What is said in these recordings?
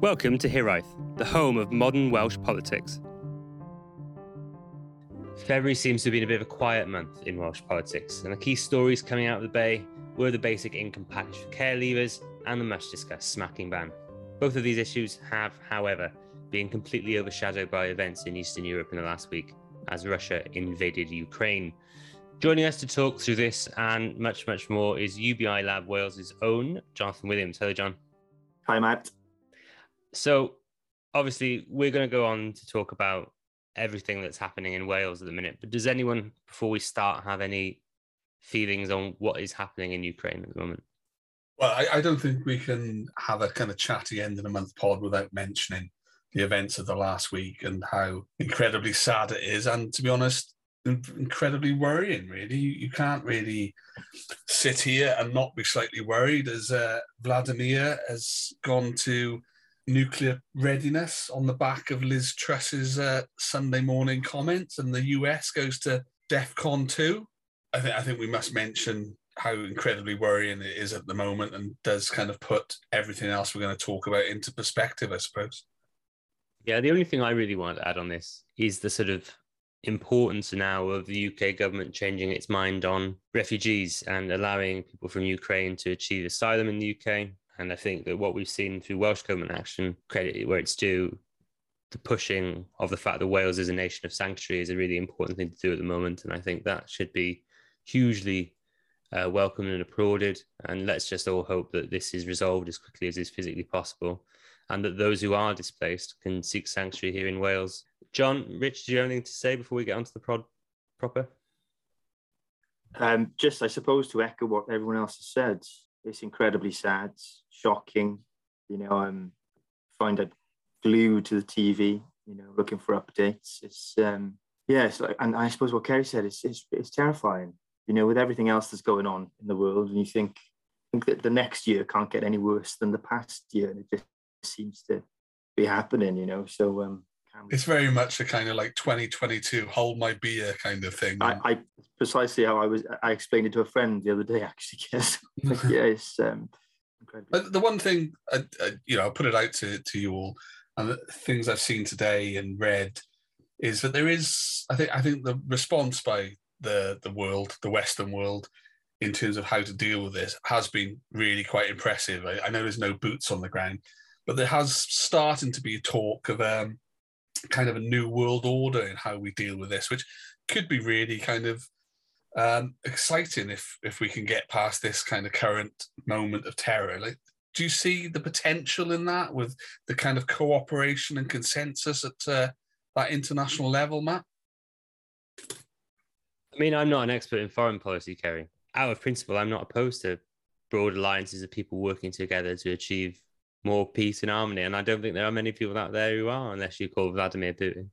Welcome to Hiraeth, the home of modern Welsh politics. February seems to have been a bit of a quiet month in Welsh politics, and the key stories coming out of the Bay were the basic income package for care leavers and the much discussed smacking ban. Both of these issues have, however, been completely overshadowed by events in Eastern Europe in the last week as Russia invaded Ukraine. Joining us to talk through this and much, much more is UBI Lab Wales' own Jonathan Williams. Hello, John. Hi, Matt. So, obviously, we're going to go on to talk about everything that's happening in Wales at the minute. But does anyone, before we start, have any feelings on what is happening in Ukraine at the moment? Well, I, I don't think we can have a kind of chatty end of the month pod without mentioning the events of the last week and how incredibly sad it is. And to be honest, incredibly worrying, really. You, can't really sit here and not be slightly worried as uh, Vladimir has gone to nuclear readiness on the back of Liz Truss's uh, Sunday morning comments, and the US goes to DEFCON 2. I I think we must mention how incredibly worrying it is at the moment, and does kind of put everything else we're going to talk about into perspective, I suppose. Yeah, the only thing I really want to add on this is the sort of importance now of the UK government changing its mind on refugees and allowing people from Ukraine to achieve asylum in the UK and I think that what we've seen through Welsh government action, credit where it's due, the pushing of the fact that Wales is a nation of sanctuary is a really important thing to do at the moment. And I think that should be hugely uh, welcomed and applauded. And let's just all hope that this is resolved as quickly as is physically possible and that those who are displaced can seek sanctuary here in Wales. John, Rich, do you have anything to say before we get onto the prod proper? Um, just, I suppose, to echo what everyone else has said, it's incredibly sad, shocking. You know, I'm find it glued to the TV. You know, looking for updates. It's um, yeah, it's like, and I suppose what Kerry said is it's, it's terrifying. You know, with everything else that's going on in the world, and you think think that the next year can't get any worse than the past year, and it just seems to be happening. You know, so um, it's very much a kind of like 2022 hold my beer kind of thing. I, I precisely how I was. I explained it to a friend the other day. Actually, yes, yeah, it's um, incredible. The one thing, I, you know, I'll put it out to to you all, and the things I've seen today and read is that there is. I think. I think the response by the the world, the Western world, in terms of how to deal with this, has been really quite impressive. I, I know there's no boots on the ground, but there has starting to be talk of. Um, kind of a new world order in how we deal with this, which could be really kind of um, exciting if if we can get past this kind of current moment of terror. Like, do you see the potential in that with the kind of cooperation and consensus at uh, that international level, Matt? I mean, I'm not an expert in foreign policy, Kerry. Out of principle, I'm not opposed to broad alliances of people working together to achieve more peace and harmony. And I don't think there are many people out there who are, unless you call Vladimir Putin.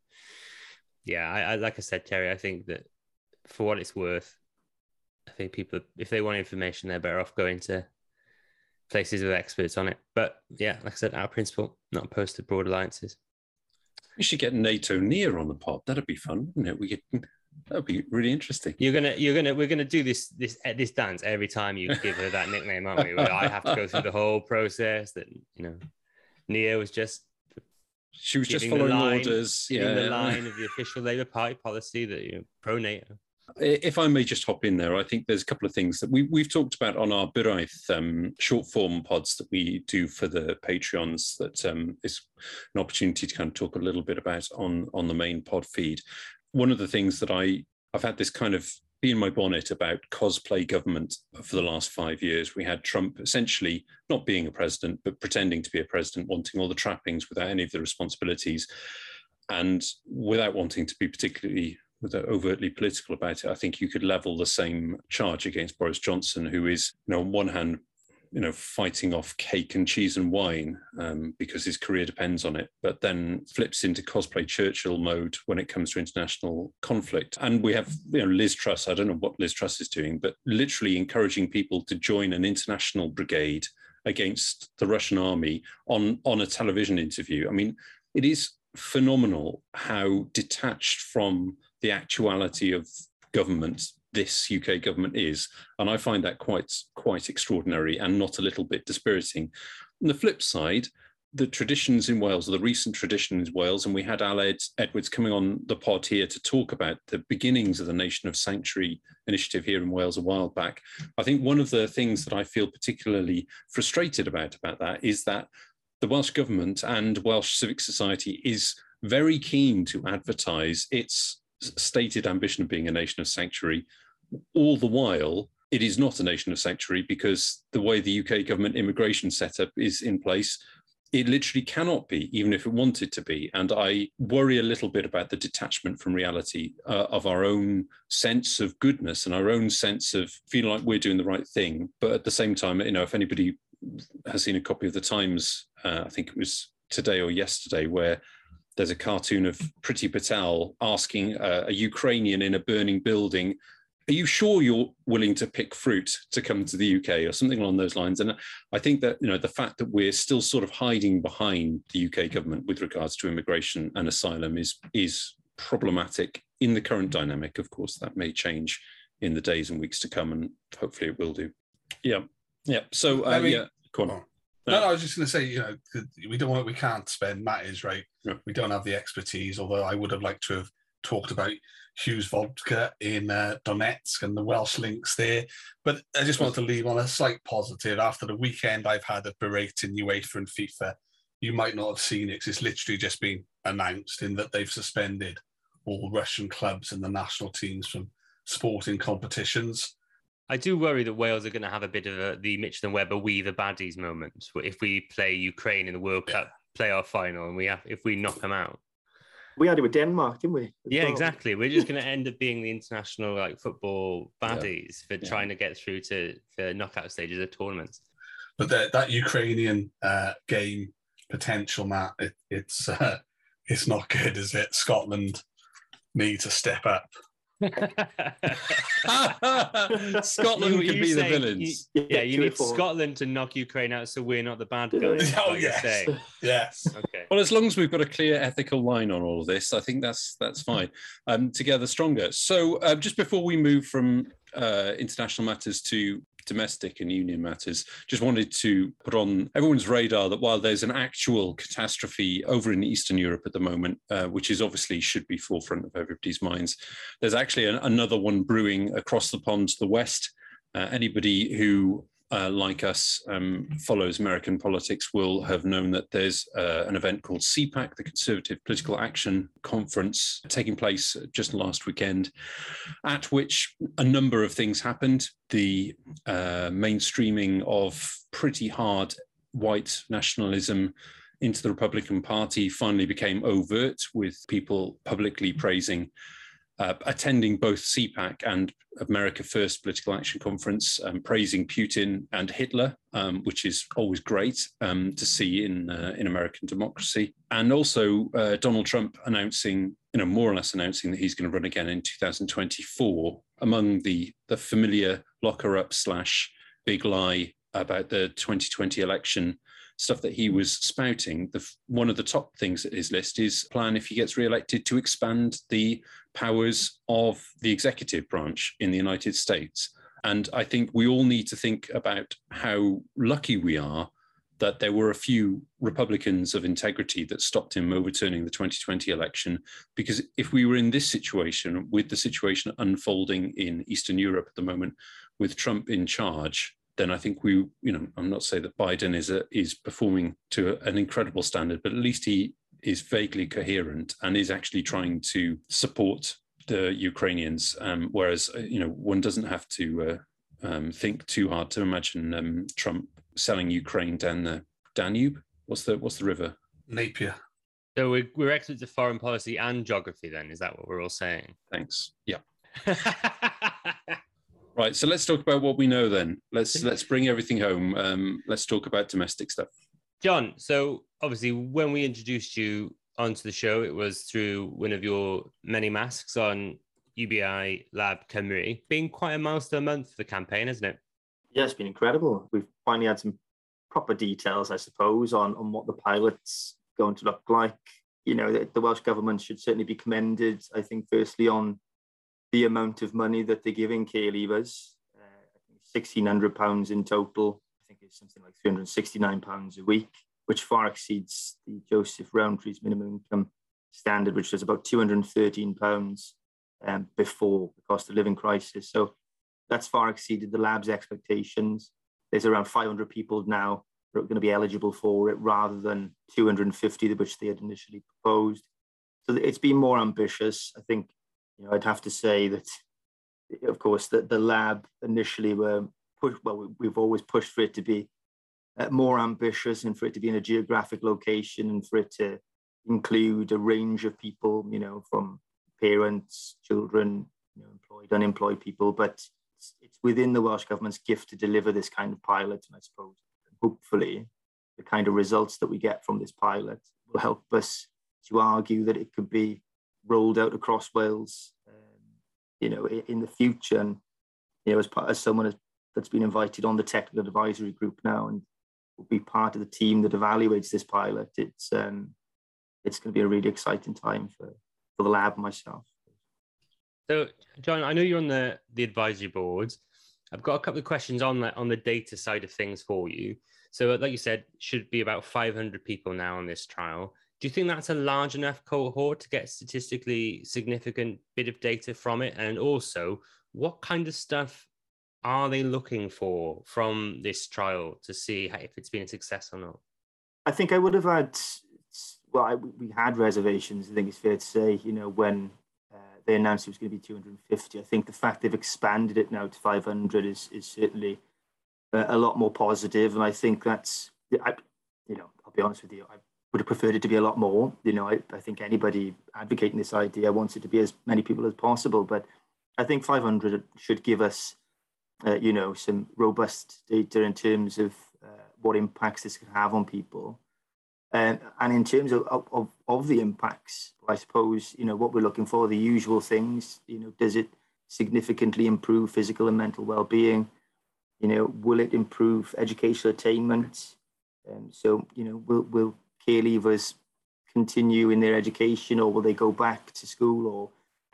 Yeah, I, I like I said, Kerry, I think that for what it's worth, I think people, if they want information, they're better off going to places with experts on it. But yeah, like I said, our principle, not opposed to broad alliances. We should get NATO Nia on the pod. That'd be fun, wouldn't it? We could That'd be really interesting. You're gonna, you're gonna, we're gonna do this, this, this dance every time you give her that nickname, aren't we? Where I have to go through the whole process. That you know, Nia was just, she was just following line, orders. Yeah, In the line of the official Labour Party policy that you know, pro NATO. If I may just hop in there, I think there's a couple of things that we, we've talked about on our Hiraeth um, short form pods that we do for the Patreons. That um, is an opportunity to kind of talk a little bit about on on the main pod feed one of the things that I I've had this kind of be in my bonnet about cosplay government for the last five years. We had Trump essentially not being a president, but pretending to be a president, wanting all the trappings without any of the responsibilities, and without wanting to be particularly overtly political about it. I think you could level the same charge against Boris Johnson, who is, you know, on one hand you know, fighting off cake and cheese and wine um, because his career depends on it, but then flips into cosplay Churchill mode when it comes to international conflict. And we have, you know, Liz Truss. I don't know what Liz Truss is doing, but literally encouraging people to join an international brigade against the Russian army on on a television interview. I mean, it is phenomenal how detached from the actuality of government this UK government is. And I find that quite, quite extraordinary and not a little bit dispiriting. On the flip side, the traditions in Wales, the recent traditions in Wales, and we had Aled Edwards coming on the pod here to talk about the beginnings of the Nation of Sanctuary initiative here in Wales a while back. I think one of the things that I feel particularly frustrated about about that is that the Welsh government and Welsh civic society is very keen to advertise its stated ambition of being a nation of sanctuary, all the while it is not a nation of sanctuary because the way the UK government immigration setup is in place, it literally cannot be, even if it wanted to be. And I worry a little bit about the detachment from reality uh, of our own sense of goodness and our own sense of feeling like we're doing the right thing. But at the same time, you know, if anybody has seen a copy of the Times, uh, I think it was today or yesterday, where there's a cartoon of Priti Patel asking uh, a Ukrainian in a burning building are you sure you're willing to pick fruit to come to the UK or something along those lines? And I think that you know the fact that we're still sort of hiding behind the UK government with regards to immigration and asylum is is problematic in the current dynamic. Of course, that may change in the days and weeks to come, and hopefully it will do. Yeah, yeah. So uh, yeah, go on. No, no, I was just going to say, you know, we don't want, we can't spend. Matt is right. We don't have the expertise. Although I would have liked to have talked about Hughesovka in uh, Donetsk and the Welsh links there. But I just wanted to leave on a slight positive. After the weekend I've had of berating UEFA and FIFA, you might not have seen it because it's literally just been announced in that they've suspended all Russian clubs and the national teams from sporting competitions. I do worry that Wales are going to have a bit of a, the Mitchell and Webber we the baddies moment if we play Ukraine in the World Cup playoff final and we have if we knock them out we had it with Denmark, didn't we? Yeah, well. exactly. We're just going to end up being the international like football baddies yeah. for yeah. trying to get through to the knockout stages of tournaments. But that that Ukrainian uh, game potential, Matt, it, it's uh, it's not good, is it? Scotland need to step up. Scotland you, could be the villains. You, yeah, you need Scotland to knock Ukraine out, so we're not the bad guys. oh yes, yes. Okay. Well, as long as we've got a clear ethical line on all of this, I think that's that's fine. Um, together stronger. So, uh, just before we move from uh, international matters to domestic and union matters. Just wanted to put on everyone's radar that while there's an actual catastrophe over in Eastern Europe at the moment, uh, which is obviously should be forefront of everybody's minds, there's actually an, another one brewing across the pond to the west. Uh, anybody who uh, like us, um, follows American politics will have known that there's uh, an event called CPAC, the Conservative Political Action Conference, taking place just last weekend, at which a number of things happened. The uh, mainstreaming of pretty hard white nationalism into the Republican Party finally became overt, with people publicly praising uh, attending both CPAC and America First Political Action Conference, um, praising Putin and Hitler, um, which is always great um, to see in uh, in American democracy, and also uh, Donald Trump announcing, you know, more or less announcing that he's going to run again in 2024. Among the the familiar locker up slash big lie about the 2020 election stuff that he was spouting, the, one of the top things at his list is plan if he gets re-elected to expand the powers of the executive branch in the United States. And I think we all need to think about how lucky we are that there were a few Republicans of integrity that stopped him overturning the 2020 election. Because if we were in this situation, with the situation unfolding in Eastern Europe at the moment, with Trump in charge, then I think we, you know, I'm not saying that Biden is a, is performing to an incredible standard, but at least he is vaguely coherent and is actually trying to support the Ukrainians. Um, whereas, uh, you know, one doesn't have to uh, um, think too hard to imagine um, Trump selling Ukraine down the Danube. What's the what's the river? Dnieper. So we're, we're experts of foreign policy and geography. Then is that what we're all saying? Thanks. Yeah. Right. So let's talk about what we know then. Let's let's bring everything home. Um, let's talk about domestic stuff. John, so obviously when we introduced you onto the show, it was through one of your many masks on UBI Lab Cymru. Been quite a milestone month for the campaign, hasn't it? Yeah, it's been incredible. We've finally had some proper details, I suppose, on, on what the pilot's going to look like. You know, the, the Welsh government should certainly be commended, I think, firstly on the amount of money that they're giving care leavers. Uh, £1,600 in total. I think it's something like £369 a week. which far exceeds the Joseph Rowntree's minimum income standard, which was about 213 pounds um, before the cost of living crisis. So that's far exceeded the lab's expectations. There's around 500 people now that are going to be eligible for it rather than 250, which they had initially proposed. So it's been more ambitious. I think, you know, I'd have to say that, of course, that the lab initially were pushed, well, we've always pushed for it to be uh, more ambitious and for it to be in a geographic location and for it to include a range of people, you know, from parents, children, you know, employed, unemployed people. But it's, it's within the Welsh Government's gift to deliver this kind of pilot. And I suppose, hopefully, the kind of results that we get from this pilot will help us to argue that it could be rolled out across Wales, um, you know, in, the future. And, you know, as, part, as someone that's been invited on the technical advisory group now and will be part of the team that evaluates this pilot, it's um, it's going to be a really exciting time for, for the lab myself. So, John, I know you're on the, the advisory board. I've got a couple of questions on the, on the data side of things for you. So, like you said, should be about 500 people now on this trial. Do you think that's a large enough cohort to get statistically significant bit of data from it? And also, what kind of stuff are they looking for from this trial to see if it's been a success or not? I think I would have had well, I, we had reservations. I think it's fair to say, you know, when uh, they announced it was going to be 250. I think the fact they've expanded it now to 500 is is certainly a, a lot more positive, and I think that's, I, you know, I'll be honest with you, I would have preferred it to be a lot more. You know, I, I think anybody advocating this idea wants it to be as many people as possible, but I think 500 should give us, uh, you know, some robust data in terms of uh, what impacts this could have on people. Um, and in terms of, of, of the impacts, I suppose, you know, what we're looking for, the usual things, you know, does it significantly improve physical and mental well-being? You know, will it improve educational attainment? Um, so, you know, will, will care leavers continue in their education or will they go back to school or,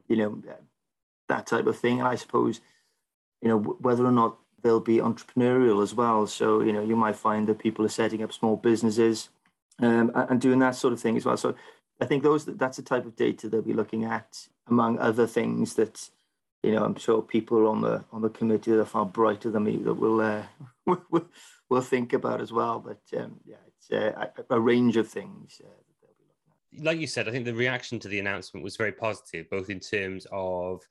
you know, that type of thing? And I suppose, you know, whether or not they'll be entrepreneurial as well. So, you know, you might find that people are setting up small businesses um, and doing that sort of thing as well. So I think those that's the type of data they'll be looking at, among other things that you know I'm sure people on the on the committee that are far brighter than me that will uh, will, think about as well. But um, yeah, uh, a, a, range of things. Uh, like you said, I think the reaction to the announcement was very positive, both in terms of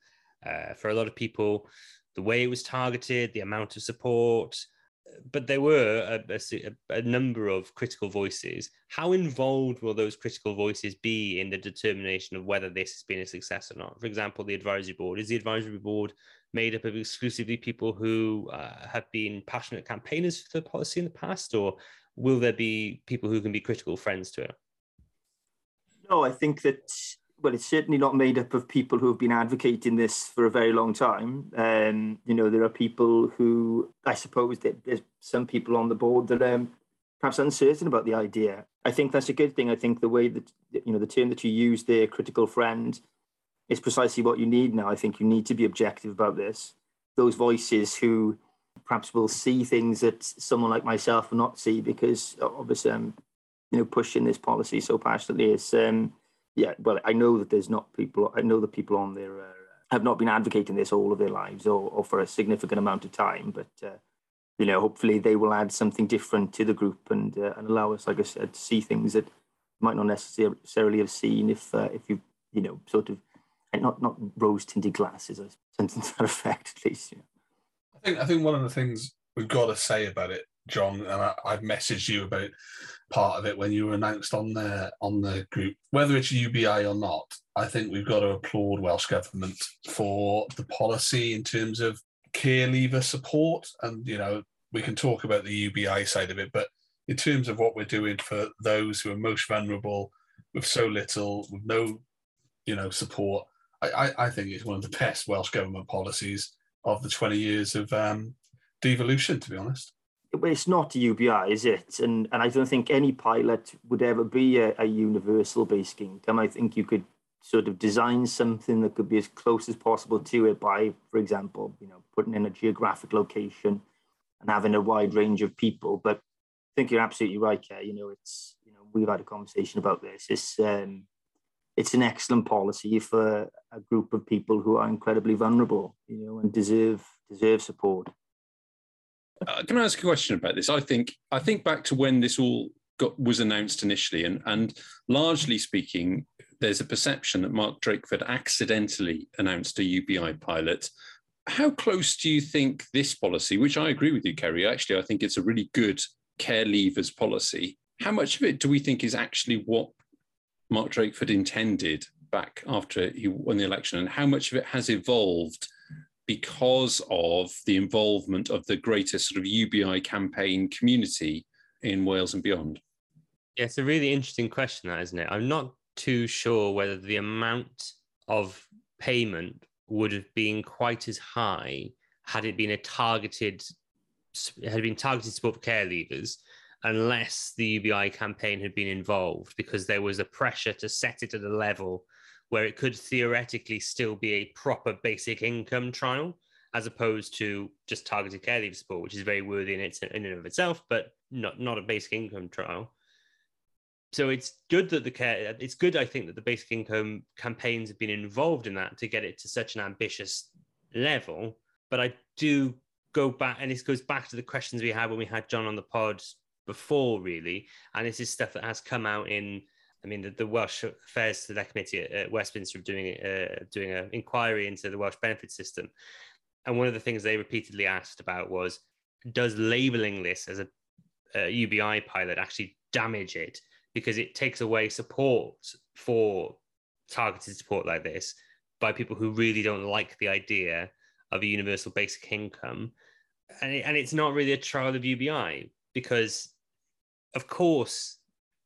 uh, for a lot of people, the way it was targeted, the amount of support, but there were a, a, a, number of critical voices. How involved will those critical voices be in the determination of whether this has been a success or not? For example, the advisory board is the advisory board made up of exclusively people who uh, have been passionate campaigners for the policy in the past, or will there be people who can be critical friends to it? No, I think that well, it's certainly not made up of people who have been advocating this for a very long time. Um, you know, there are people who, I suppose, that there's some people on the board that are perhaps uncertain about the idea. I think that's a good thing. I think the way that you know the term that you use there, critical friend, is precisely what you need now. I think you need to be objective about this. Those voices who perhaps will see things that someone like myself will not see because obviously I'm, you know, pushing this policy so passionately. Is um, yeah, well, I know that there's not people. I know that people on there uh, have not been advocating this all of their lives or, or for a significant amount of time. But uh, you know, hopefully they will add something different to the group and uh, and allow us, like I said, to see things that might not necessarily have seen if uh, if you you know sort of not not rose tinted glasses, or something to that effect at least. I think I think one of the things we've got to say about it John, and I, have messaged you about part of it when you were announced on the on the group. Whether it's UBI or not, I think we've got to applaud Welsh Government for the policy in terms of care leaver support. And you know, we can talk about the UBI side of it, but in terms of what we're doing for those who are most vulnerable, with so little, with no, you know, support, I, I, I think it's one of the best Welsh Government policies of the 20 years of um, devolution, to be honest it's not UBI, is it? And and I don't think any pilot would ever be a, a universal basic income. I think you could sort of design something that could be as close as possible to it by, for example, you know, putting in a geographic location and having a wide range of people. But I think you're absolutely right, Kay. You know, it's you know we've had a conversation about this. It's um, it's an excellent policy for a group of people who are incredibly vulnerable, you know, and deserve deserve support. Uh, can I ask a question about this? I think I think back to when this all got was announced initially, and and largely speaking, there's a perception that Mark Drakeford accidentally announced a UBI pilot. How close do you think this policy, which I agree with you, Kerry, actually, I think it's a really good care leavers policy. How much of it do we think is actually what Mark Drakeford intended back after he won the election, and how much of it has evolved because of the involvement of the greater sort of UBI campaign community in Wales and beyond? Yeah, it's a really interesting question, that isn't it? I'm not too sure whether the amount of payment would have been quite as high had it been a targeted had been targeted support for care leavers unless the UBI campaign had been involved because there was a pressure to set it at a level where it could theoretically still be a proper basic income trial as opposed to just targeted care leave support, which is very worthy in, its, in and of itself, but not, not a basic income trial. So it's good that the care, it's good, I think, that the basic income campaigns have been involved in that to get it to such an ambitious level. But I do go back, and this goes back to the questions we had when we had John on the pod before, really. And this is stuff that has come out in, I mean, the, the Welsh Affairs Select Committee at, at Westminster doing uh, doing an inquiry into the Welsh benefit system. And one of the things they repeatedly asked about was, does labeling this as a, a UBI pilot actually damage it? Because it takes away support for targeted support like this by people who really don't like the idea of a universal basic income. And, it, and it's not really a trial of UBI because, of course,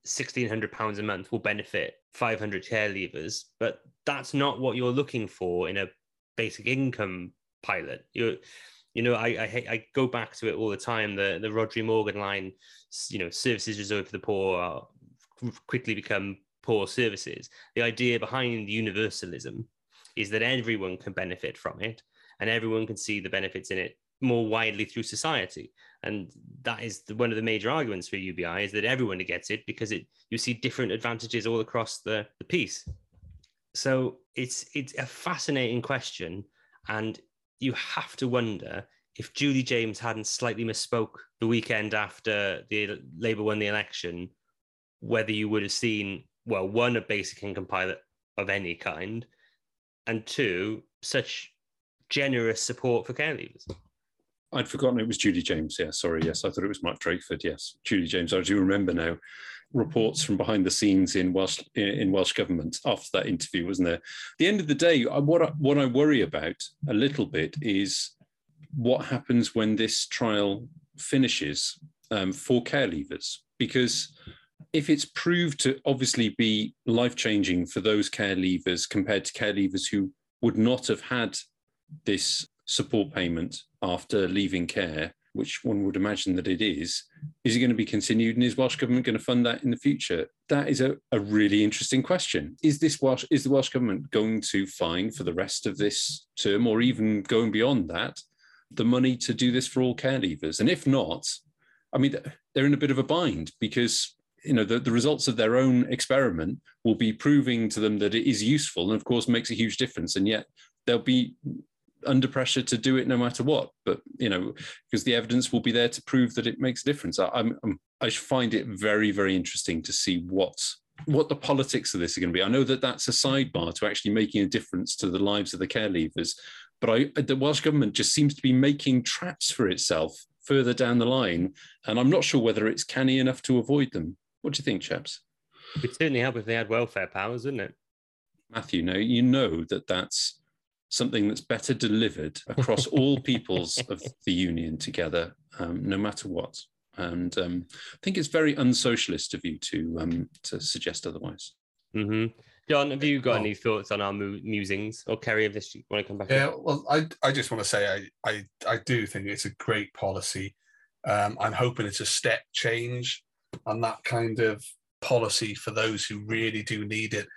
£1,600 a month will benefit 500 care leavers, but that's not what you're looking for in a basic income pilot. You, you know, I, I, I go back to it all the time. The the Rhodri Morgan line, you know, services reserved for the poor quickly become poor services. The idea behind universalism is that everyone can benefit from it, and everyone can see the benefits in it more widely through society. And that is the, one of the major arguments for UBI is that everyone gets it because it you see different advantages all across the, the piece. So it's it's a fascinating question, and you have to wonder if Julie James hadn't slightly misspoke the weekend after the Labour won the election, whether you would have seen well one a basic income pilot of any kind, and two such generous support for care leavers. I'd forgotten it was Julie James. Yeah, sorry. Yes, I thought it was Mark Drakeford. Yes, Julie James. I do remember now reports from behind the scenes in Welsh in Welsh government after that interview, wasn't there? At the end of the day, what I, what I worry about a little bit is what happens when this trial finishes um, for care leavers, because if it's proved to obviously be life changing for those care leavers compared to care leavers who would not have had this support payment after leaving care, which one would imagine that it is, is it going to be continued and is Welsh Government going to fund that in the future? That is a, a really interesting question. Is this Welsh is the Welsh Government going to find for the rest of this term or even going beyond that the money to do this for all care leavers? And if not, I mean they're in a bit of a bind because you know the, the results of their own experiment will be proving to them that it is useful and of course makes a huge difference and yet they'll be under pressure to do it no matter what. But you know, because the evidence will be there to prove that it makes a difference. I, I'm, I'm I find it very very interesting to see what what the politics of this are going to be. I know that that's a sidebar to actually making a difference to the lives of the care leavers, but I, the Welsh government just seems to be making traps for itself further down the line, and I'm not sure whether it's canny enough to avoid them. What do you think, chaps? It would certainly help if they had welfare powers, wouldn't it? Matthew, now you know that that's something that's better delivered across all peoples of the union together, um, no matter what. And um, I think it's very unsocialist of you to um, to suggest otherwise. Mm-hmm. John, have you got well, any thoughts on our musings, or Kerry, if this you want to come back? Yeah, well, I I just want to say I I I do think it's a great policy. Um, I'm hoping it's a step change on that kind of policy for those who really do need it.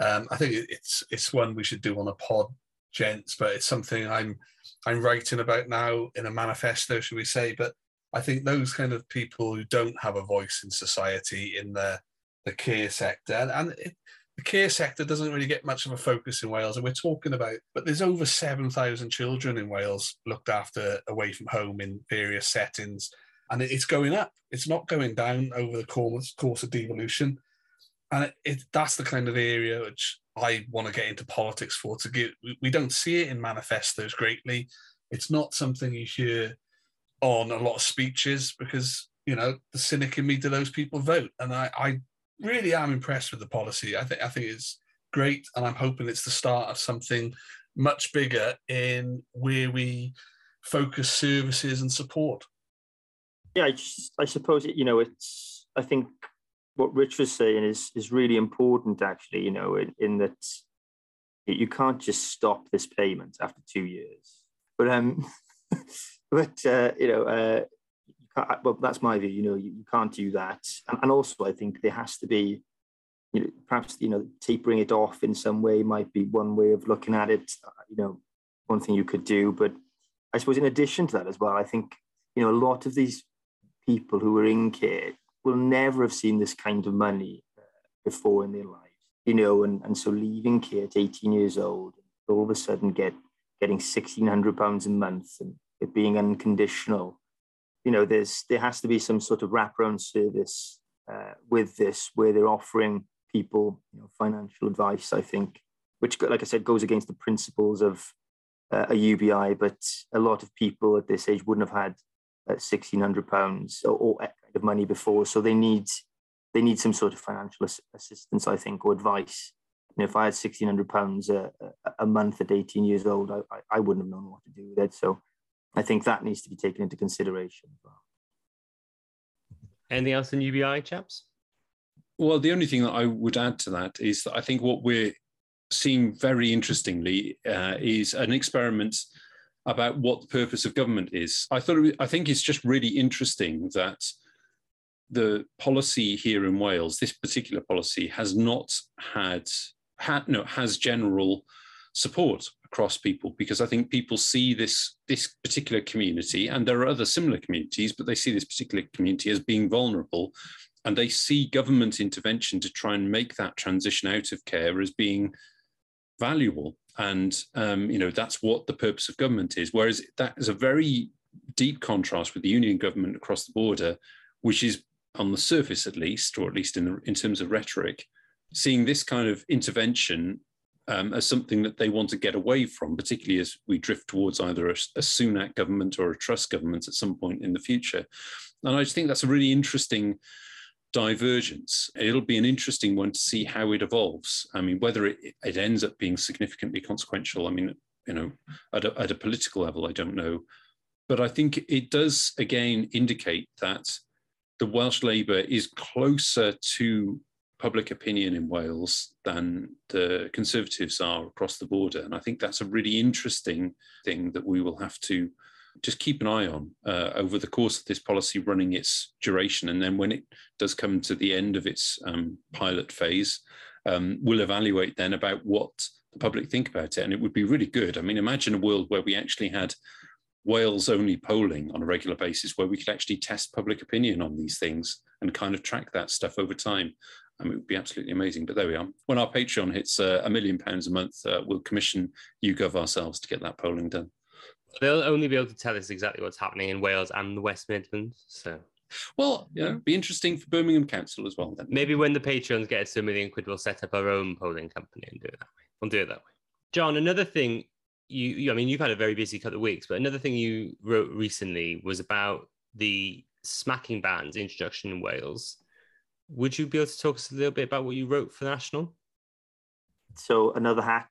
Um, I think it's it's one we should do on a pod gents, but it's something I'm I'm writing about now in a manifesto, should we say? But I think those kind of people who don't have a voice in society in the the care sector, and, it, the care sector doesn't really get much of a focus in Wales, and we're talking about, but there's over 7,000 children in Wales looked after away from home in various settings, and it's going up. It's not going down over the course, course of devolution. And it, it, that's the kind of area which I want to get into politics for. To get, we don't see it in manifestos greatly. It's not something you hear on a lot of speeches because you know the cynic in me do those people vote, and I, I really am impressed with the policy. I think I think it's great, and I'm hoping it's the start of something much bigger in where we focus services and support. Yeah, I, just, I suppose it, you know it's. I think what Rich was saying is is really important, actually. You know, in, in that you can't just stop this payment after two years. But um, but uh, you know, uh, well, that's my view. You know, you, you can't do that. And, and, also, I think there has to be, you know, perhaps you know, tapering it off in some way might be one way of looking at it. Uh, you know, one thing you could do. But I suppose in addition to that as well, I think you know a lot of these people who are in care will never have seen this kind of money uh, before in their lives. You know, and, and so leaving care at 18 years old, all of a sudden get getting 1600 pounds a month and it being unconditional you know, there's there has to be some sort of wraparound service uh, with this where they're offering people you know, financial advice. I think, which, like I said, goes against the principles of uh, a UBI. But a lot of people at this age wouldn't have had uh, sixteen hundred pounds or, or kind of money before, so they need they need some sort of financial assistance, I think, or advice. You know, if I had sixteen hundred pounds a, a month at eighteen years old, I, I wouldn't have known what to do with it. So I think that needs to be taken into consideration. Anything else in UBI, chaps? Well, the only thing that I would add to that is that I think what we're seeing very interestingly uh, is an experiment about what the purpose of government is. I thought I think it's just really interesting that the policy here in Wales, this particular policy, has not had had no has general support across people because I think people see this this particular community, and there are other similar communities, but they see this particular community as being vulnerable, and they see government intervention to try and make that transition out of care as being valuable, and um, you know that's what the purpose of government is. Whereas that is a very deep contrast with the union government across the border, which is on the surface at least, or at least in the, in terms of rhetoric, seeing this kind of intervention um, as something that they want to get away from, particularly as we drift towards either a, a Sunak government or a Truss government at some point in the future. And I just think that's a really interesting divergence. It'll be an interesting one to see how it evolves. I mean, whether it, it ends up being significantly consequential, I mean, you know, at a, at a political level, I don't know. But I think it does again indicate that the Welsh Labour is closer to public opinion in Wales than the Conservatives are across the border. And I think that's a really interesting thing that we will have to just keep an eye on uh, over the course of this policy running its duration. And then when it does come to the end of its um, pilot phase, um, we'll evaluate then about what the public think about it. And it would be really good. I mean, imagine a world where we actually had Wales only polling on a regular basis where we could actually test public opinion on these things and kind of track that stuff over time. I mean, it would be absolutely amazing. But there we are. When our Patreon hits uh, a million pounds a month, uh, we'll commission YouGov ourselves to get that polling done. They'll only be able to tell us exactly what's happening in Wales and the West Midlands. So, well, yeah, be interesting for Birmingham Council as well. Then maybe when the Patreons get us a million quid, we'll set up our own polling company and do it that way. We'll do it that way. John, another thing you, you I mean, you've had a very busy couple of weeks, but another thing you wrote recently was about the smacking ban's introduction in Wales would you be able to talk us a little bit about what you wrote for National? So another hat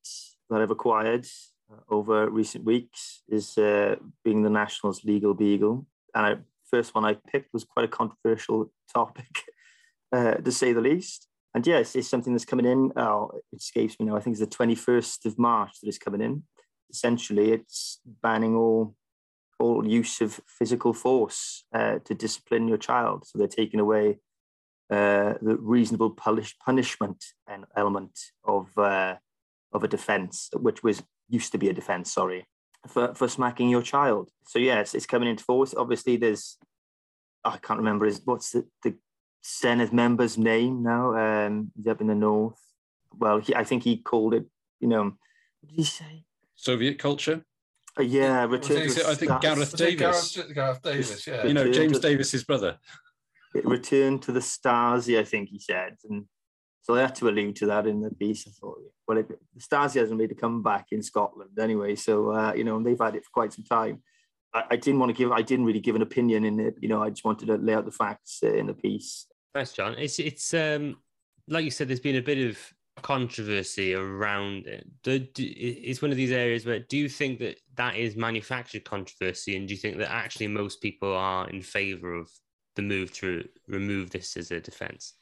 that I've acquired uh, over recent weeks is uh, being the National's legal beagle. And I, first one I picked was quite a controversial topic, uh, to say the least. And yes, it's something that's coming in. Oh, it escapes me now. I think it's the 21st of March that is coming in. Essentially, it's banning all all use of physical force uh, to discipline your child. So they're taking away uh, the reasonable punish, punishment and element of uh, of a defence, which was used to be a defence. Sorry, for for smacking your child. So yes, it's coming into force. Obviously, there's I can't remember his what's the, the Senedd member's name now. Um, he's up in the north. Well, he, I think he called it. You know, what did he say? Soviet culture. Uh, yeah, Was return it- to the I think stars. Gareth Davies. Gareth, Gareth Davies, yeah. You know, James to- Davis's brother. return to the Stasi, I think he said. And so I had to allude to that in the piece. I thought, well, it, the Stasi hasn't made a comeback in Scotland anyway. So, uh, you know, and they've had it for quite some time. I, I didn't want to give, I didn't really give an opinion in it. You know, I just wanted to lay out the facts uh, in the piece. Thanks, John. It's it's um like you said, there's been a bit of controversy around it. Do, do, it's one of these areas where do you think that that is manufactured controversy, and do you think that actually most people are in favour of the move to remove this as a defence?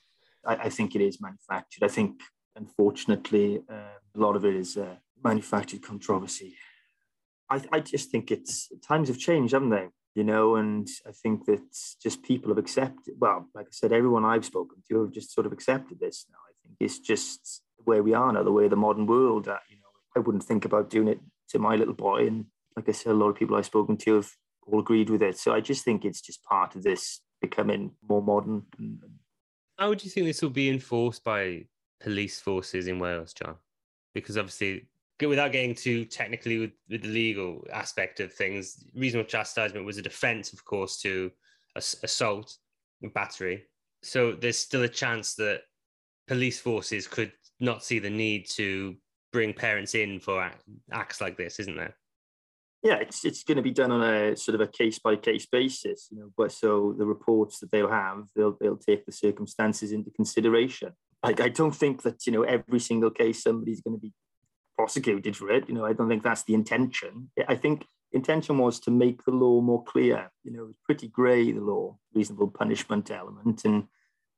I, I think it is manufactured. I think, unfortunately, uh, a lot of it is uh, manufactured controversy. I, I just think it's times have changed, haven't they? You know, and I think that just people have accepted. Well, like I said, everyone I've spoken to have just sort of accepted this now. It's just where we are now, the way the modern world. That you know, I wouldn't think about doing it to my little boy, and like I said, a lot of people I've spoken to have all agreed with it. So I just think it's just part of this becoming more modern. How would you think this will be enforced by police forces in Wales, John? Because obviously, without getting too technically with, with the legal aspect of things, reasonable chastisement was a defence, of course, to ass- assault and battery. So there's still a chance that police forces could not see the need to bring parents in for acts like this, isn't there? yeah, it's it's going to be done on a sort of a case by case basis, you know. But so the reports that they'll have, they'll they'll take the circumstances into consideration. Like I don't think that you know every single case somebody's going to be prosecuted for it. You know, I don't think that's the intention. I think intention was to make the law more clear. You know, it's pretty grey the law, reasonable punishment element, and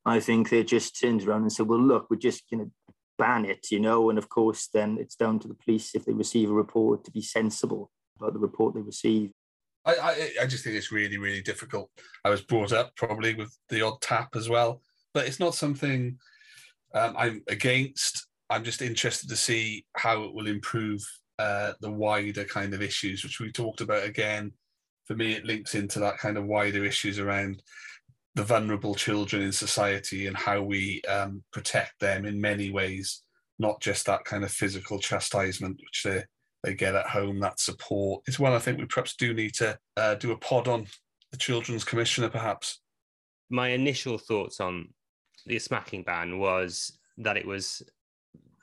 I think they just turned around and said, well, look, we're just going to ban it, you know, and of course then it's down to the police if they receive a report to be sensible about the report they receive. I, I, I just think it's really, really difficult. I was brought up probably with the odd tap as well, but it's not something um, I'm against. I'm just interested to see how it will improve uh, the wider kind of issues, which we talked about again. For me, it links into that kind of wider issues around the vulnerable children in society and how we um, protect them in many ways, not just that kind of physical chastisement, which they they get at home, that support. It's one I think we perhaps do need to uh, do a pod on the Children's Commissioner, perhaps. my initial thoughts on the smacking ban was that it was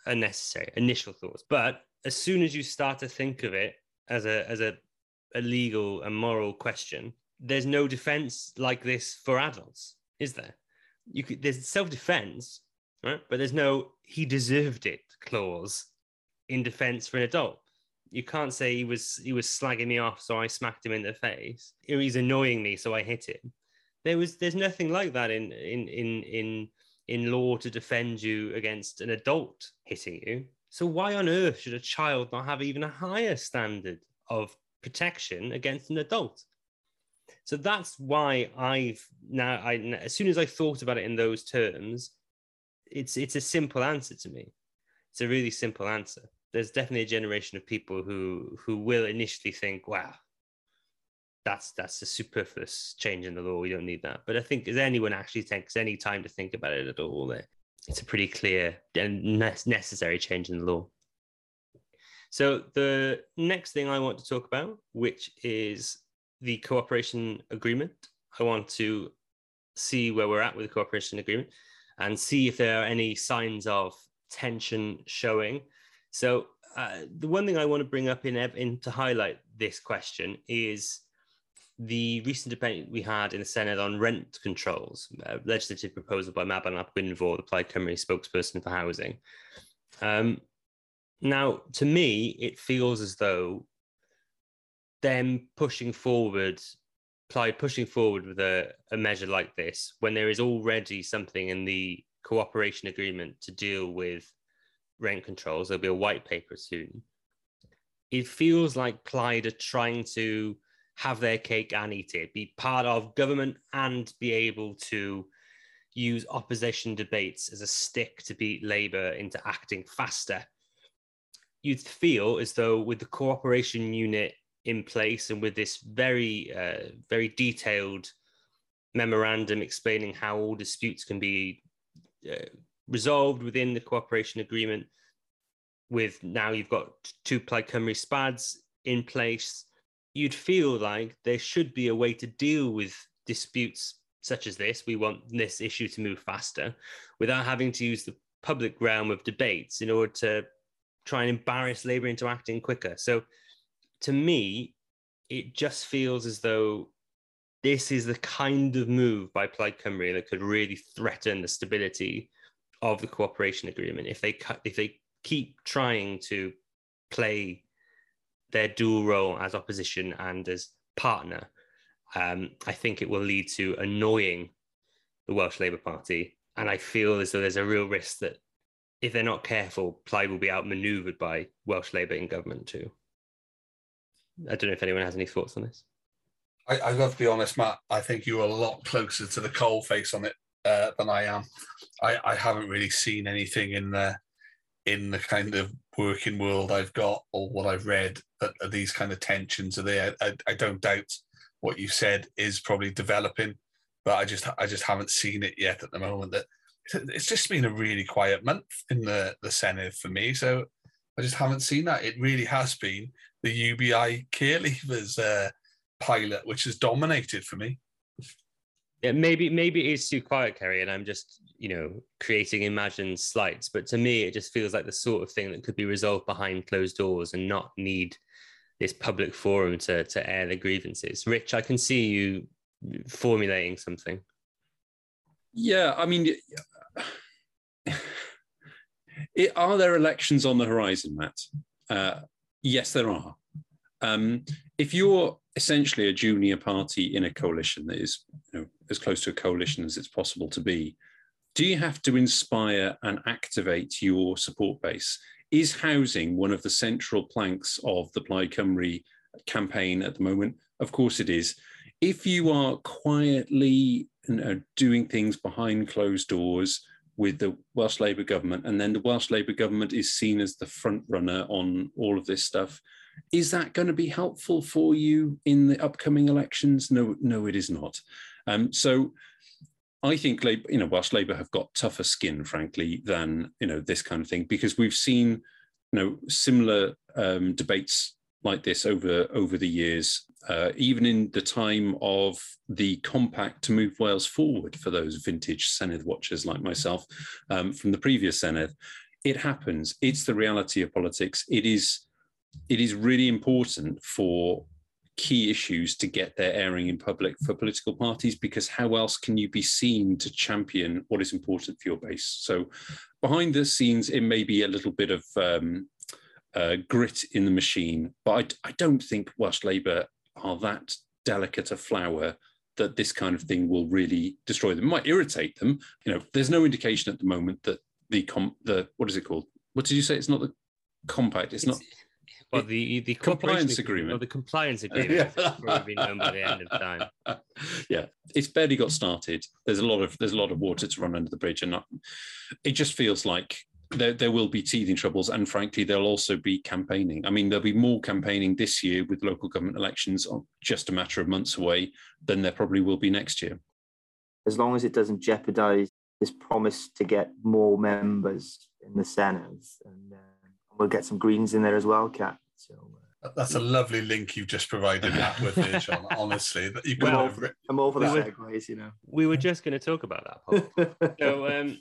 unnecessary initial thoughts but as soon as you start to think of it as a as a, a legal and moral question there's no defense like this for adults is there? You could there's self-defense right? But there's no he deserved it clause in defense for an adult. You can't say he was he was slagging me off so i smacked him in the face. Or he's annoying me so i hit him. There was there's nothing like that in in in in in law to defend you against an adult hitting you. So why on earth should a child not have even a higher standard of protection against an adult so that's why i've now i as soon as i thought about it in those terms it's it's a simple answer to me it's a really simple answer there's definitely a generation of people who who will initially think wow that's that's a superfluous change in the law. We don't need that. But I think if anyone actually takes any time to think about it at all, it's a pretty clear and necessary change in the law. So the next thing I want to talk about, which is the cooperation agreement, I want to see where we're at with the cooperation agreement and see if there are any signs of tension showing. So uh, the one thing I want to bring up in, in to highlight this question is the recent debate we had in the Senedd on rent controls, a legislative proposal by Mabon ap the Plaid Cymru spokesperson for housing. Um, now, to me, it feels as though them pushing forward, Plaid pushing forward with a, a measure like this, when there is already something in the cooperation agreement to deal with rent controls, there'll be a white paper soon. It feels like Plaid are trying to have their cake and eat it, be part of government and be able to use opposition debates as a stick to beat Labour into acting faster. You'd feel as though with the cooperation unit in place and with this very, uh, very detailed memorandum explaining how all disputes can be uh, resolved within the cooperation agreement. With now you've got two Plaid Cymru SPADs in place, you'd feel like there should be a way to deal with disputes such as this. We want this issue to move faster without having to use the public realm of debates in order to try and embarrass Labour into acting quicker. So to me, it just feels as though this is the kind of move by Plaid Cymru that could really threaten the stability of the cooperation agreement if they cut if they keep trying to play their dual role as opposition and as partner. Um, I think it will lead to annoying the Welsh Labour Party, and I feel as though there's a real risk that if they're not careful, Plaid will be outmaneuvered by Welsh Labour in government too. I don't know if anyone has any thoughts on this. I, I got to be honest, Matt. I think you're a lot closer to the coal face on it uh, than I am. I, I haven't really seen anything in the in the kind of working world I've got or what I've read that these kind of tensions are there. I, I don't doubt what you said is probably developing, but I just I just haven't seen it yet at the moment. That it's just been a really quiet month in the the Senedd for me. So I just haven't seen that. It really has been the UBI care leavers uh, pilot, which has dominated for me. Yeah, maybe maybe it is too quiet, Kerry, and I'm just you know creating imagined slights. But to me, it just feels like the sort of thing that could be resolved behind closed doors and not need this public forum to to air the grievances. Rich, I can see you formulating something. Yeah, I mean, it, are there elections on the horizon, Matt? Uh, yes, there are. Um, if you're essentially a junior party in a coalition that is you know, as close to a coalition as it's possible to be, do you have to inspire and activate your support base? Is housing one of the central planks of the Plaid Cymru campaign at the moment? Of course it is. If you are quietly you know, doing things behind closed doors, with the Welsh Labour government, and then the Welsh Labour government is seen as the front runner on all of this stuff. Is that going to be helpful for you in the upcoming elections? No, no, it is not. Um, so I think you know, Welsh Labour have got tougher skin, frankly, than you know this kind of thing because we've seen you know similar um, debates like this over over the years, uh, even in the time of the compact to move Wales forward for those vintage Senedd watchers like myself um, from the previous Senedd. It happens. It's the reality of politics. It is it is really important for key issues to get their airing in public for political parties because how else can you be seen to champion what is important for your base so behind the scenes it may be a little bit of um, uh, grit in the machine. But I, I, don't think Welsh Labour are that delicate a flower that this kind of thing will really destroy them. It might irritate them. You know, there's no indication at the moment that the com the what is it called? What did you say? It's not the compact. It's, it's not. Well, the the compliance agreement. Or the compliance agreement yeah. probably known by the end of time. Yeah, it's barely got started. There's a lot of there's a lot of water to run under the bridge, and not, it just feels like there, there will be teething troubles, and frankly, there'll also be campaigning. I mean, there'll be more campaigning this year with local government elections just a matter of months away than there probably will be next year. As long as it doesn't jeopardise this promise to get more members in the Senate, and uh, we'll get some Greens in there as well, Kat. So. Uh, That's a lovely link you've just provided that with me, Sean. Honestly, you well, I'm over the segues, you know. We were just going to talk about that. Paul. so, um,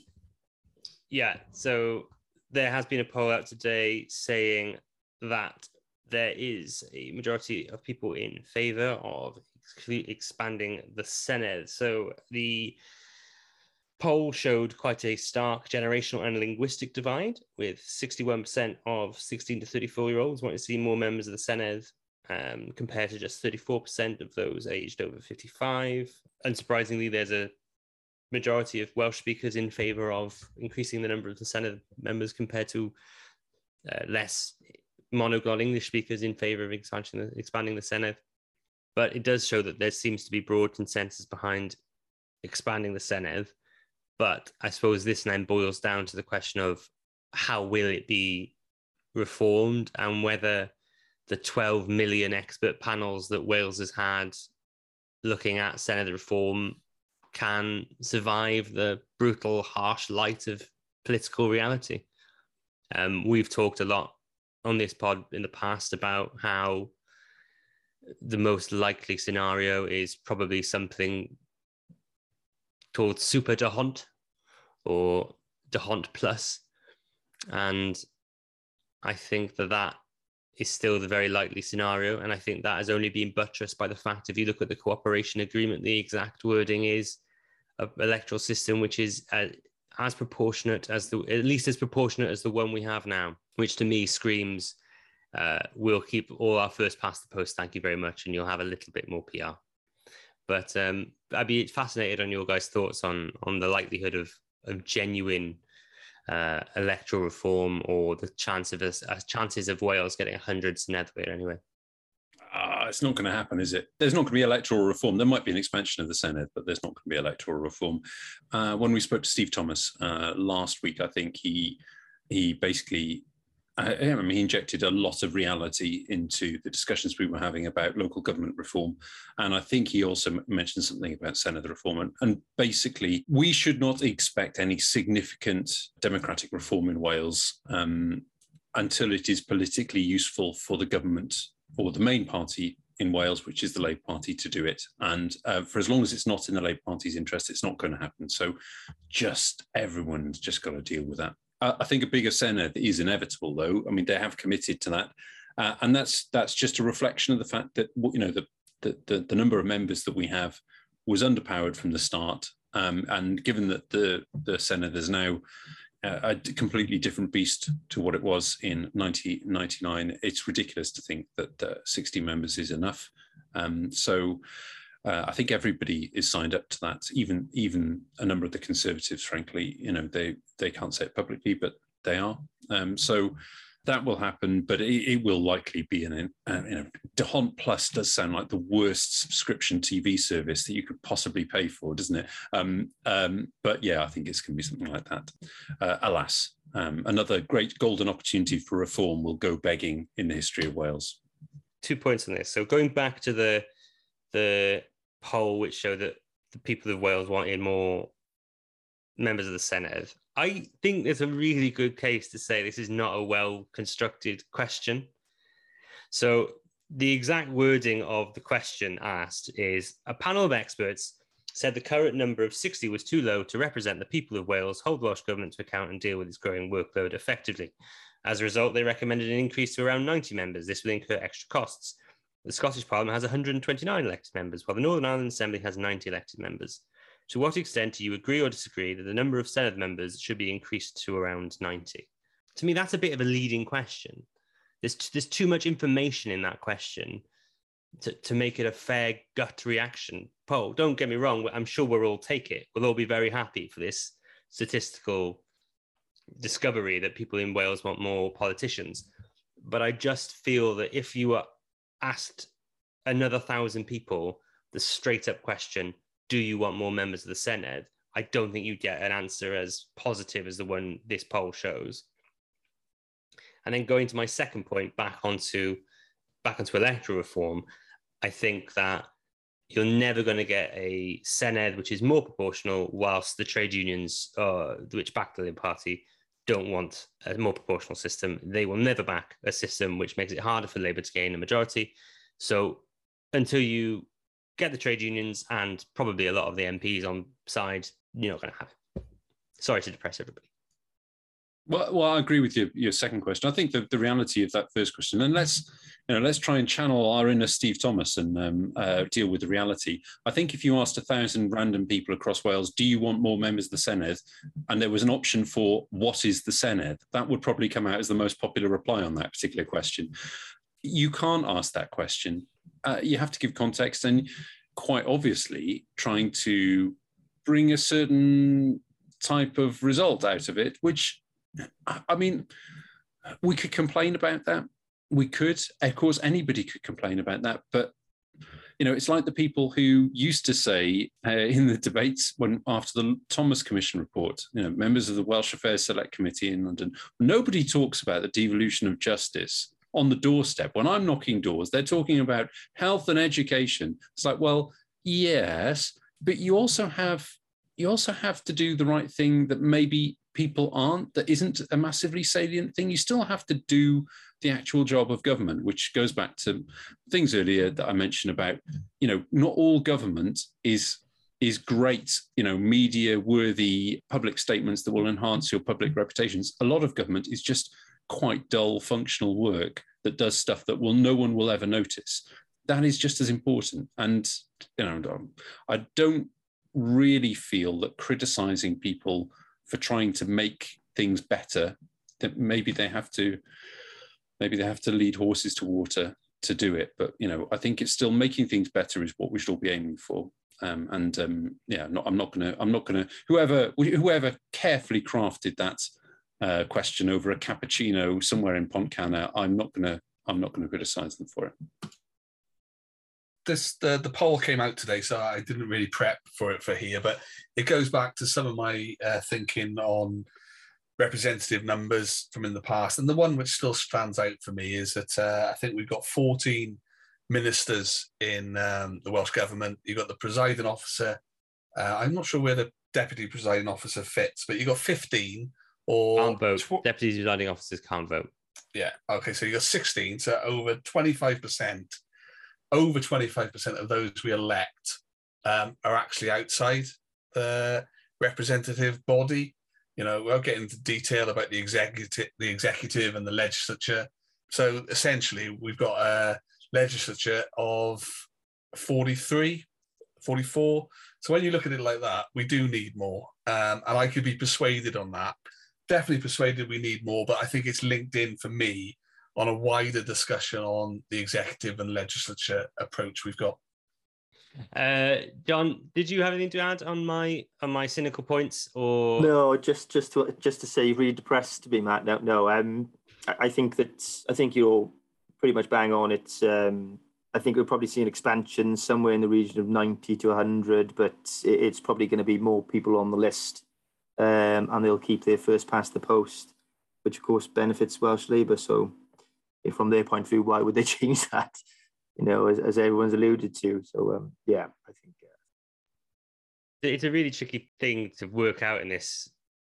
yeah, so there has been a poll out today saying that there is a majority of people in favor of expanding the Senedd. So the poll showed quite a stark generational and linguistic divide, with 61% of 16 to 34 year olds wanting to see more members of the Senedd um, compared to just 34% of those aged over 55. Unsurprisingly, there's a majority of Welsh speakers in favour of increasing the number of the Senedd members compared to uh, less monoglot English speakers in favour of expansion, expanding the Senate. But it does show that there seems to be broad consensus behind expanding the Senate. But I suppose this then boils down to the question of how will it be reformed and whether the 12 million expert panels that Wales has had looking at Senate reform can survive the brutal, harsh light of political reality. Um, we've talked a lot on this pod in the past about how the most likely scenario is probably something called Super D'Hondt or Plus. And I think that that is still the very likely scenario. And I think that has only been buttressed by the fact if you look at the cooperation agreement, the exact wording is an electoral system which is uh, as proportionate as the, at least as proportionate as the one we have now, which to me screams, uh, we'll keep all our first past the post. Thank you very much. And you'll have a little bit more PR. But um, I'd be fascinated on your guys' thoughts on on the likelihood of of genuine uh, electoral reform or the chance of uh, chances of Wales getting a hundred Seneddwyr anyway? Uh, it's not going to happen, is it? There's not going to be electoral reform. There might be an expansion of the Senate, but there's not going to be electoral reform. Uh, when we spoke to Steve Thomas uh, last week, I think he he basically I, mean, he injected a lot of reality into the discussions we were having about local government reform. And I think he also mentioned something about Senedd reform. And, and basically, we should not expect any significant democratic reform in Wales um, until it is politically useful for the government or the main party in Wales, which is the Labour Party, to do it. And uh, for as long as it's not in the Labour Party's interest, it's not going to happen. So just everyone's just got to deal with that. I think a bigger Senedd is inevitable, though. I mean, they have committed to that, uh, and that's that's just a reflection of the fact that you know the, the the, the number of members that we have was underpowered from the start, um, and given that the the Senedd is now uh, a completely different beast to what it was in 1999, it's ridiculous to think that uh, 60 members is enough. Um, so uh, I think everybody is signed up to that. Even even a number of the conservatives, frankly, you know, they they can't say it publicly, but they are. Um, so that will happen, but it, it will likely be an, uh, you know, D'Hondt Plus does sound like the worst subscription TV service that you could possibly pay for, doesn't it? Um, um, but yeah, I think it's going to be something like that. Uh, alas, um, another great golden opportunity for reform will go begging in the history of Wales. Two points on this. So going back to the the poll which showed that the people of Wales wanted more members of the Senedd. I think there's a really good case to say this is not a well constructed question. So, the exact wording of the question asked is a panel of experts said the current number of 60 was too low to represent the people of Wales, hold Welsh Government to account, and deal with its growing workload effectively. As a result, they recommended an increase to around 90 members. This will incur extra costs. The Scottish Parliament has 129 elected members, while the Northern Ireland Assembly has 90 elected members. To what extent do you agree or disagree that the number of Senedd members should be increased to around 90? To me, that's a bit of a leading question. There's, there's too much information in that question to, to make it a fair gut reaction poll. Don't get me wrong, I'm sure we'll all take it. We'll all be very happy for this statistical discovery that people in Wales want more politicians. But I just feel that if you are asked another thousand people the straight up question, do you want more members of the Senedd? I don't think you'd get an answer as positive as the one this poll shows. And then going to my second point, back onto back onto electoral reform, I think that you're never going to get a Senedd which is more proportional, whilst the trade unions, uh, which back the Labour Party, don't want a more proportional system. They will never back a system which makes it harder for Labour to gain a majority. So until you get the trade unions and probably a lot of the MPs on side, you're not going to have it. Sorry to depress everybody. Well, well, I agree with you, your second question. I think the, the reality of that first question, and let's you know, let's try and channel our inner Steve Thomas and um, uh, deal with the reality. I think if you asked a thousand random people across Wales, do you want more members of the Senedd, and there was an option for what is the Senedd, that would probably come out as the most popular reply on that particular question. You can't ask that question. Uh, you have to give context, and quite obviously, trying to bring a certain type of result out of it, which I mean, we could complain about that. We could, of course, anybody could complain about that. But you know, it's like the people who used to say uh, in the debates when after the Thomas Commission report, you know, members of the Welsh Affairs Select Committee in London, nobody talks about the devolution of justice on the doorstep. When I'm knocking doors, they're talking about health and education. It's like, well, yes, but you also have you also have to do the right thing that maybe people aren't that isn't a massively salient thing. You still have to do the actual job of government which goes back to things earlier that i mentioned about you know not all government is is great you know media worthy public statements that will enhance your public reputations. A lot of government is just quite dull functional work that does stuff that will no one will ever notice. That is just as important. And you know i don't really feel that criticizing people for trying to make things better that maybe they have to maybe they have to lead horses to water to do it. But you know i think it's still making things better is what we should all be aiming for. Um, and um, yeah not, i'm not gonna i'm not gonna whoever whoever carefully crafted that uh, question over a cappuccino somewhere in pontcanna i'm not gonna i'm not gonna criticize them for it this the, the poll came out today, so I didn't really prep for it for here, but it goes back to some of my uh, thinking on representative numbers from in the past. And the one which still stands out for me is that uh, I think we've got 14 ministers in um, the Welsh government. You've got the presiding officer. Uh, I'm not sure where the deputy presiding officer fits, but you've got 15 or can't vote. Tw- Deputy presiding officers can't vote. Yeah. Okay. So you've got 16. So over 25% over 25% of those we elect um, are actually outside the representative body. You know, we'll get into detail about the executive, the executive and the legislature. So essentially, we've got a legislature of 43, 44. So when you look at it like that, we do need more. Um, and I could be persuaded on that. Definitely persuaded we need more, but I think it's linked in for me on a wider discussion on the executive and legislature approach we've got. Uh, John, did you have anything to add on my on my cynical points, or no? Just just to just to say, really depressed to be Matt. No, no. Um, I think that I think you're pretty much bang on. It's um, I think we'll probably see an expansion somewhere in the region of ninety to hundred, but it's probably going to be more people on the list, um, and they'll keep their first past the post, which of course benefits Welsh Labour. So from their point of view, why would they change that? You know, as, as everyone's alluded to. So um, yeah, I think uh... it's a really tricky thing to work out in this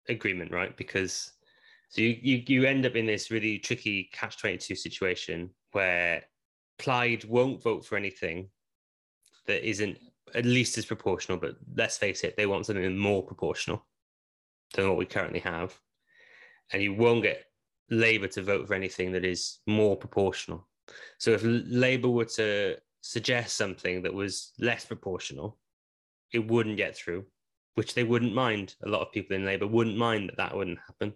agreement, right? Because so you you, you end up in this really tricky catch twenty two situation where Plaid won't vote for anything that isn't at least as proportional, but let's face it, they want something more proportional than what we currently have. And you won't get Labour to vote for anything that is more proportional. So if Labour were to suggest something that was less proportional, it wouldn't get through, which they wouldn't mind. A lot of people in Labour wouldn't mind that that wouldn't happen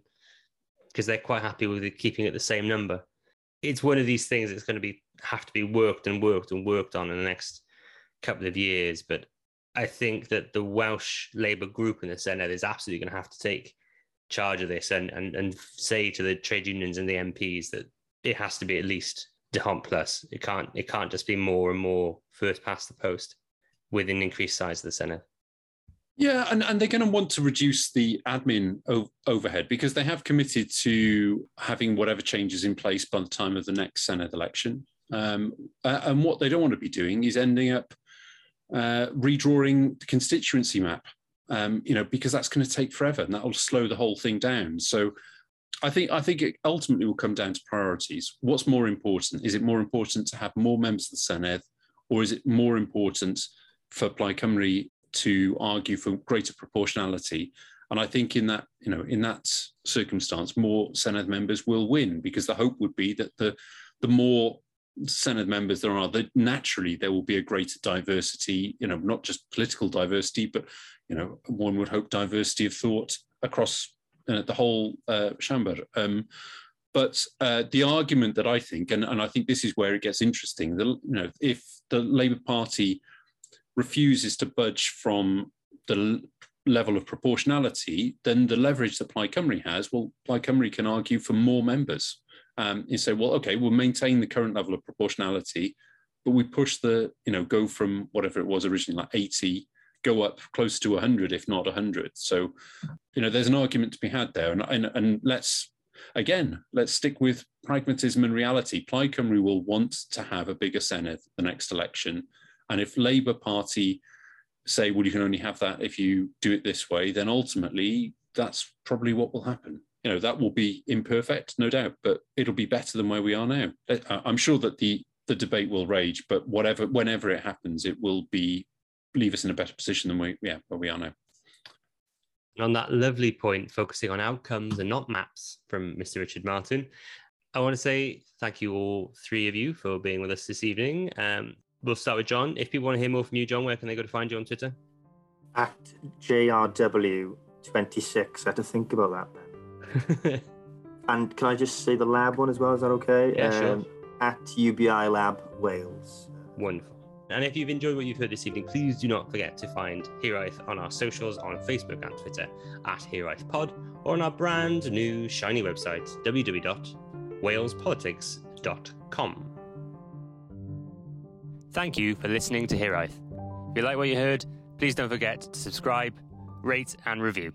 because they're quite happy with it, keeping it the same number. It's one of these things that's going to be have to be worked and worked and worked on in the next couple of years. But I think that the Welsh Labour group in the Senedd is absolutely going to have to take charge of this and, and, and say to the trade unions and the MPs that it has to be at least D'Hondt plus. It can't it can't just be more and more first past the post with an increased size of the Senate. Yeah, and, and they're going to want to reduce the admin o- overhead because they have committed to having whatever changes in place by the time of the next Senate election. Um, uh, and what they don't want to be doing is ending up uh, redrawing the constituency map um, you know, because that's going to take forever and that will slow the whole thing down. So I think I think it ultimately will come down to priorities. What's more important? Is it more important to have more members of the Senedd, or is it more important for Plaid Cymru to argue for greater proportionality? And I think in that, you know, in that circumstance, more Senedd members will win because the hope would be that the the more Senedd members there are, that naturally there will be a greater diversity, you know, not just political diversity, but you know, one would hope diversity of thought across the whole uh, chamber. Um, but uh, the argument that I think, and, and I think this is where it gets interesting, the, you know, if the Labour Party refuses to budge from the level of proportionality, then the leverage that Plaid Cymru has, well, Plaid Cymru can argue for more members. Um, and say, well, okay, we'll maintain the current level of proportionality, but we push the, you know, go from whatever it was originally, like 80 go up close to 100, if not 100. So, you know, there's an argument to be had there. And, and, and let's, again, let's stick with pragmatism and reality. Plaid Cymru will want to have a bigger Senate the next election. And if Labour Party say, well, you can only have that if you do it this way, then ultimately that's probably what will happen. You know, that will be imperfect, no doubt, but it'll be better than where we are now. I'm sure that the the debate will rage, but whatever, whenever it happens, it will be leave us in a better position than we, yeah, where we are now. And on that lovely point, focusing on outcomes and not maps from Mr. Richard Martin, I want to say thank you all three of you for being with us this evening. Um, we'll start with John. If people want to hear more from you, John, where can they go to find you on Twitter? At JRW26. I had to think about that then. and can I just say the lab one as well? Is that okay? Yeah, sure. Um, at UBI Lab Wales. Wonderful. And if you've enjoyed what you've heard this evening, please do not forget to find Hiraeth on our socials on Facebook and Twitter at HiraethPod or on our brand new shiny website, www.walespolitics.com. Thank you for listening to Hiraeth. If you like what you heard, please don't forget to subscribe, rate, and review.